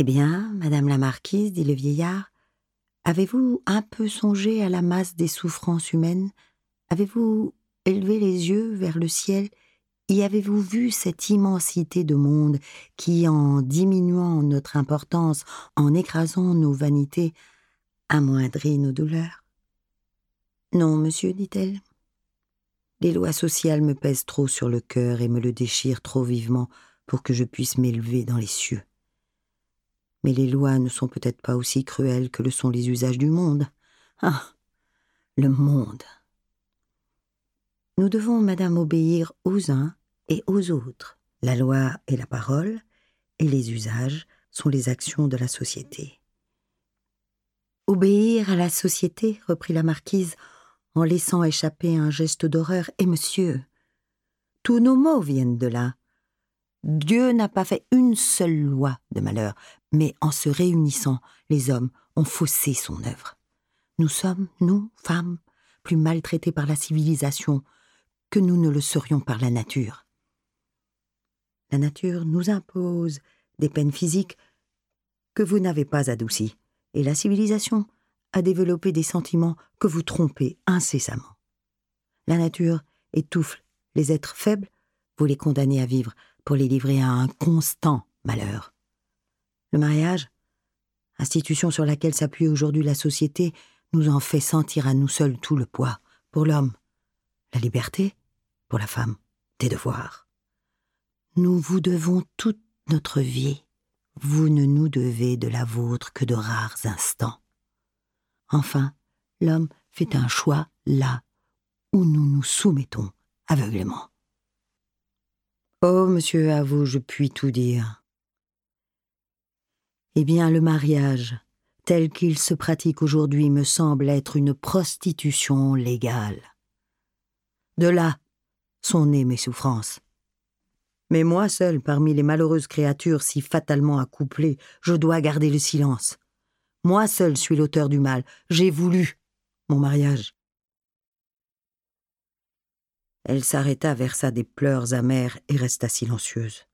Eh bien, madame la marquise, dit le vieillard, avez-vous un peu songé à la masse des souffrances humaines? Avez-vous élevé les yeux vers le ciel? Y avez-vous vu cette immensité de monde qui, en diminuant notre importance, en écrasant nos vanités, amoindrit nos douleurs? Non, monsieur, dit-elle. Les lois sociales me pèsent trop sur le cœur et me le déchirent trop vivement pour que je puisse m'élever dans les cieux. Mais les lois ne sont peut-être pas aussi cruelles que le sont les usages du monde. Ah Le monde Nous devons, madame, obéir aux uns et aux autres. La loi est la parole, et les usages sont les actions de la société. Obéir à la société, reprit la marquise, en laissant échapper un geste d'horreur, et monsieur, tous nos mots viennent de là. Dieu n'a pas fait une seule loi de malheur, mais en se réunissant, les hommes ont faussé son œuvre. Nous sommes, nous, femmes, plus maltraités par la civilisation que nous ne le serions par la nature. La nature nous impose des peines physiques que vous n'avez pas adoucies, et la civilisation a développé des sentiments que vous trompez incessamment. La nature étouffe les êtres faibles, vous les condamnez à vivre pour les livrer à un constant malheur. Le mariage, institution sur laquelle s'appuie aujourd'hui la société, nous en fait sentir à nous seuls tout le poids. Pour l'homme, la liberté, pour la femme, des devoirs. Nous vous devons toute notre vie. Vous ne nous devez de la vôtre que de rares instants. Enfin, l'homme fait un choix là où nous nous soumettons aveuglément. Oh, monsieur, à vous je puis tout dire. Eh bien, le mariage, tel qu'il se pratique aujourd'hui, me semble être une prostitution légale. De là sont nées mes souffrances. Mais moi seul, parmi les malheureuses créatures si fatalement accouplées, je dois garder le silence. Moi seul suis l'auteur du mal. J'ai voulu mon mariage. Elle s'arrêta, versa des pleurs amers et resta silencieuse.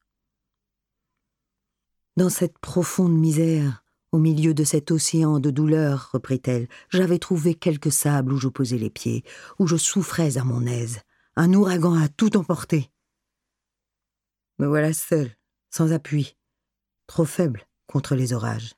Dans cette profonde misère, au milieu de cet océan de douleur, reprit-elle, j'avais trouvé quelque sable où je posais les pieds, où je souffrais à mon aise. Un ouragan a tout emporté. Me voilà seul, sans appui, trop faible contre les orages.